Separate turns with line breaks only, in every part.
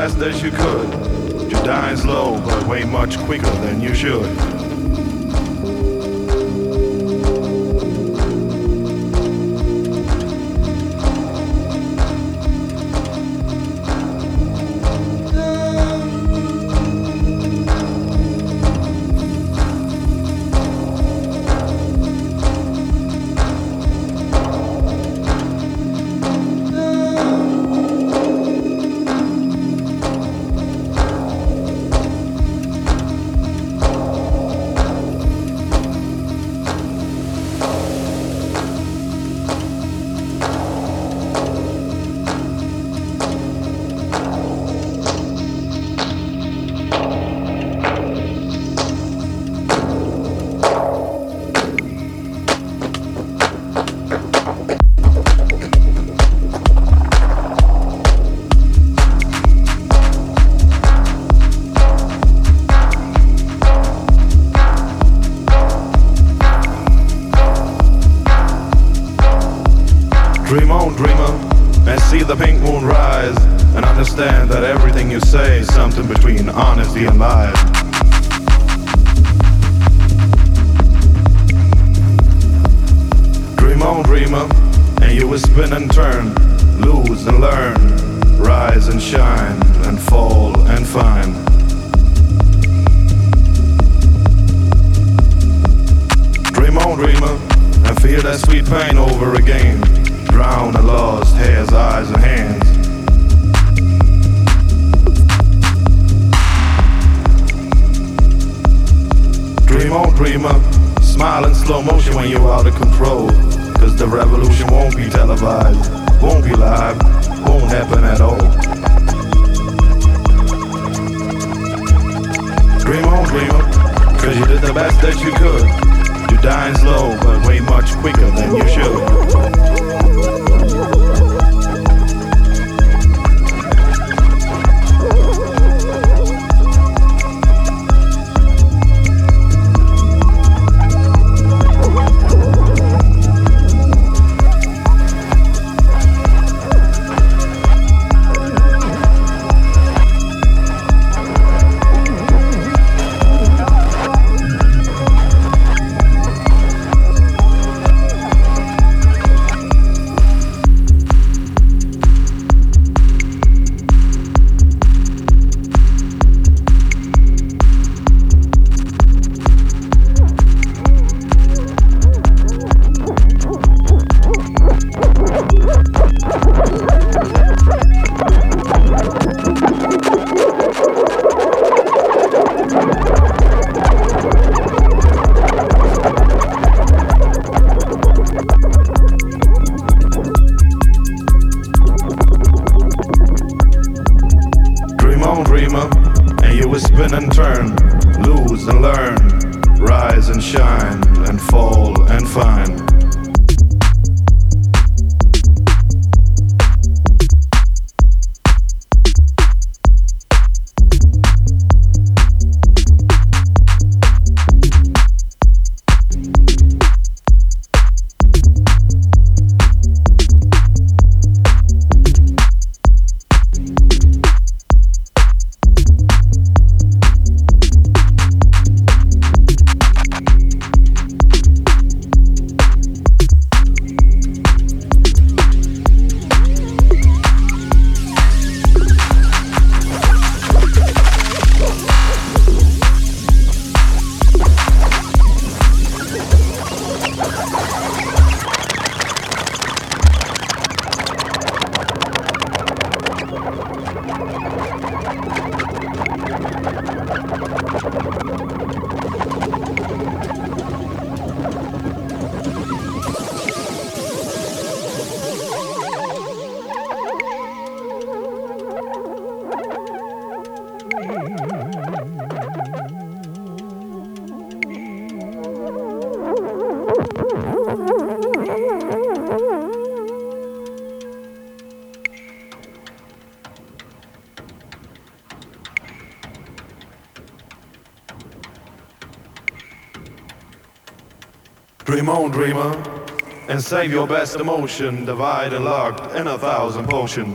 the
best that you could. You're dying slow, but way much quicker than you should. Save your best emotion, divide and locked in a thousand potion.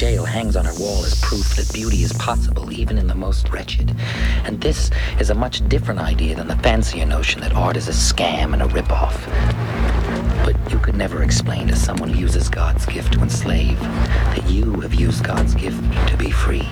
Jail hangs on her wall as proof that beauty is possible even in the most wretched. And this is a much different idea than the fancier notion that art is a scam and a ripoff. But you could never explain to someone who uses God's gift to enslave that you have used God's gift to be free.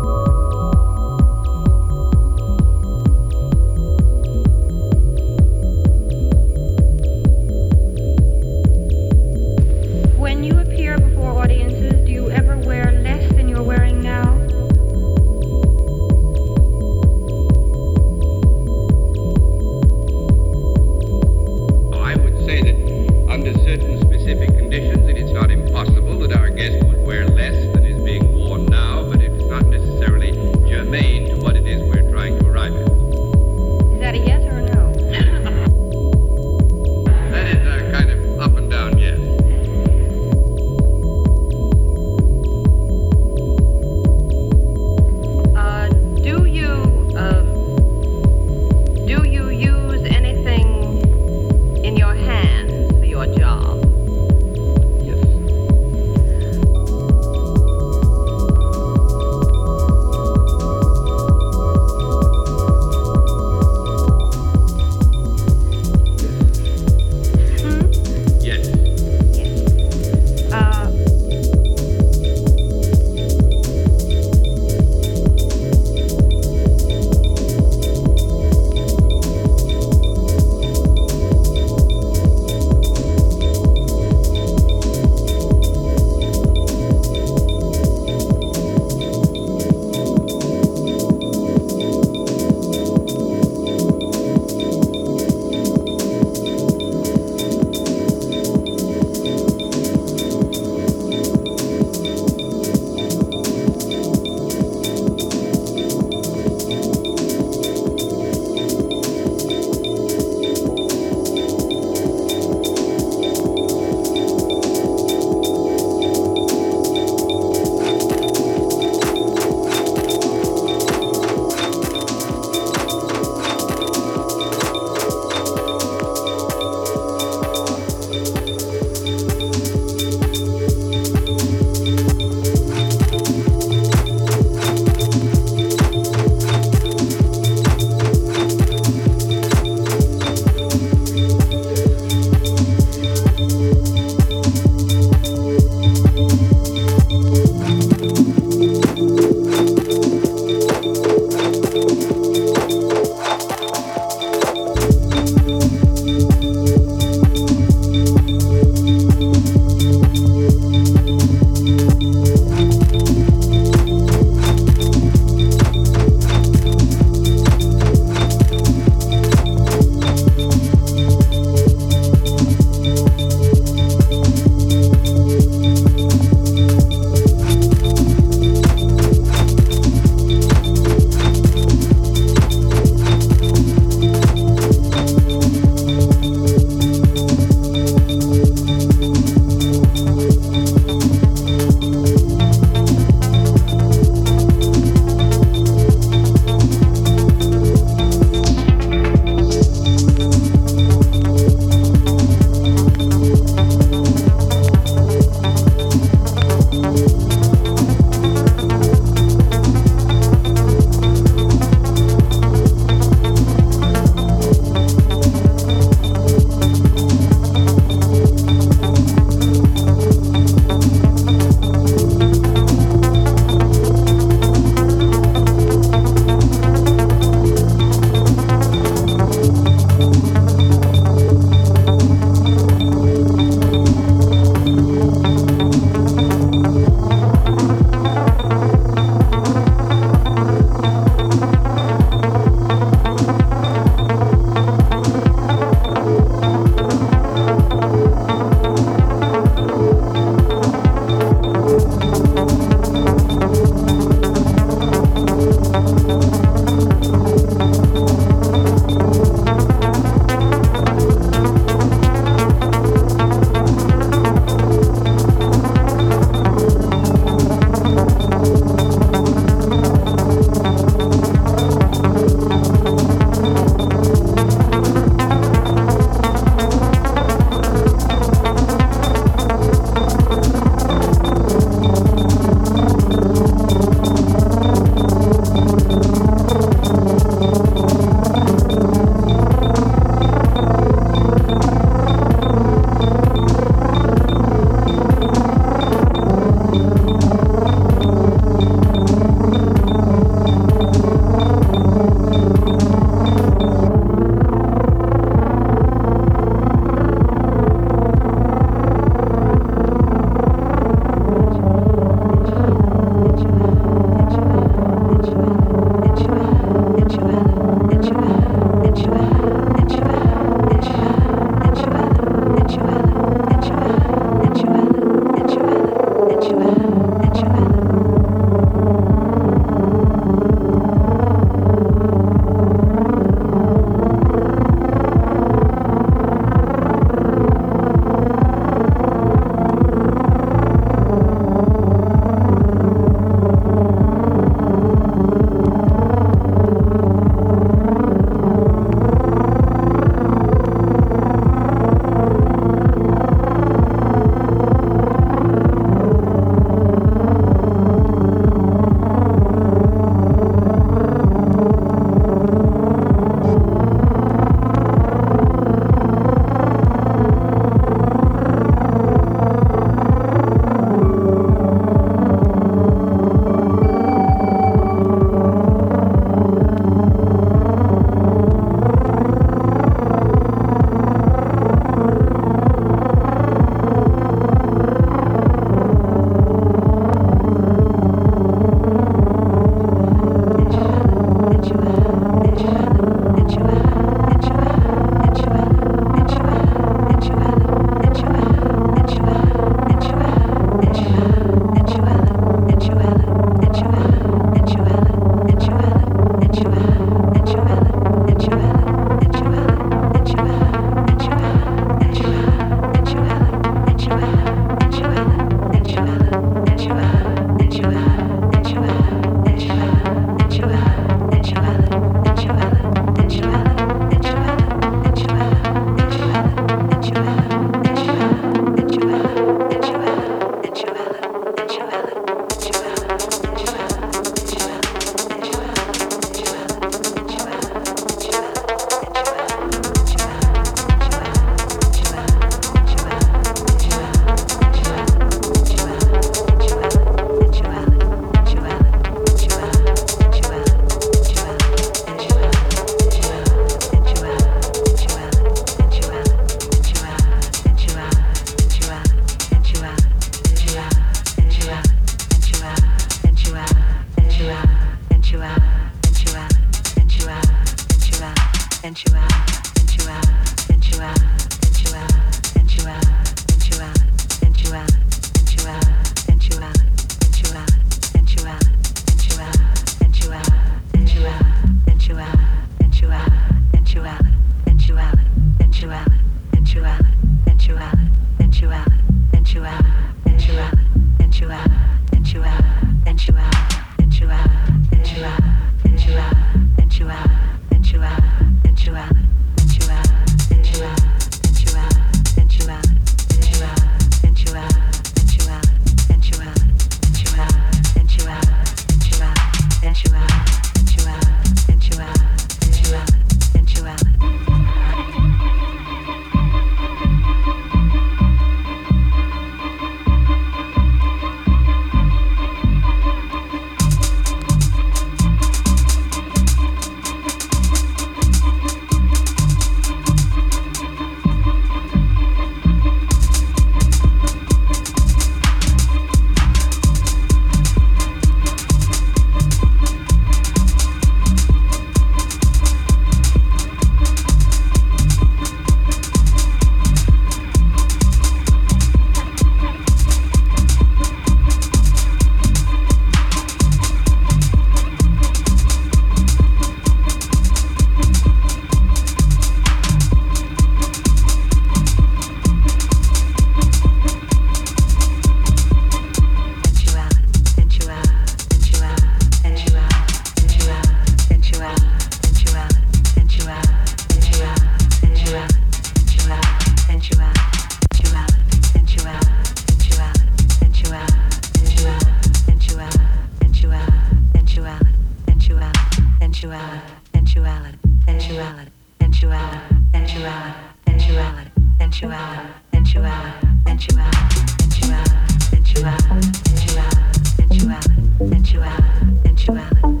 Sensuality,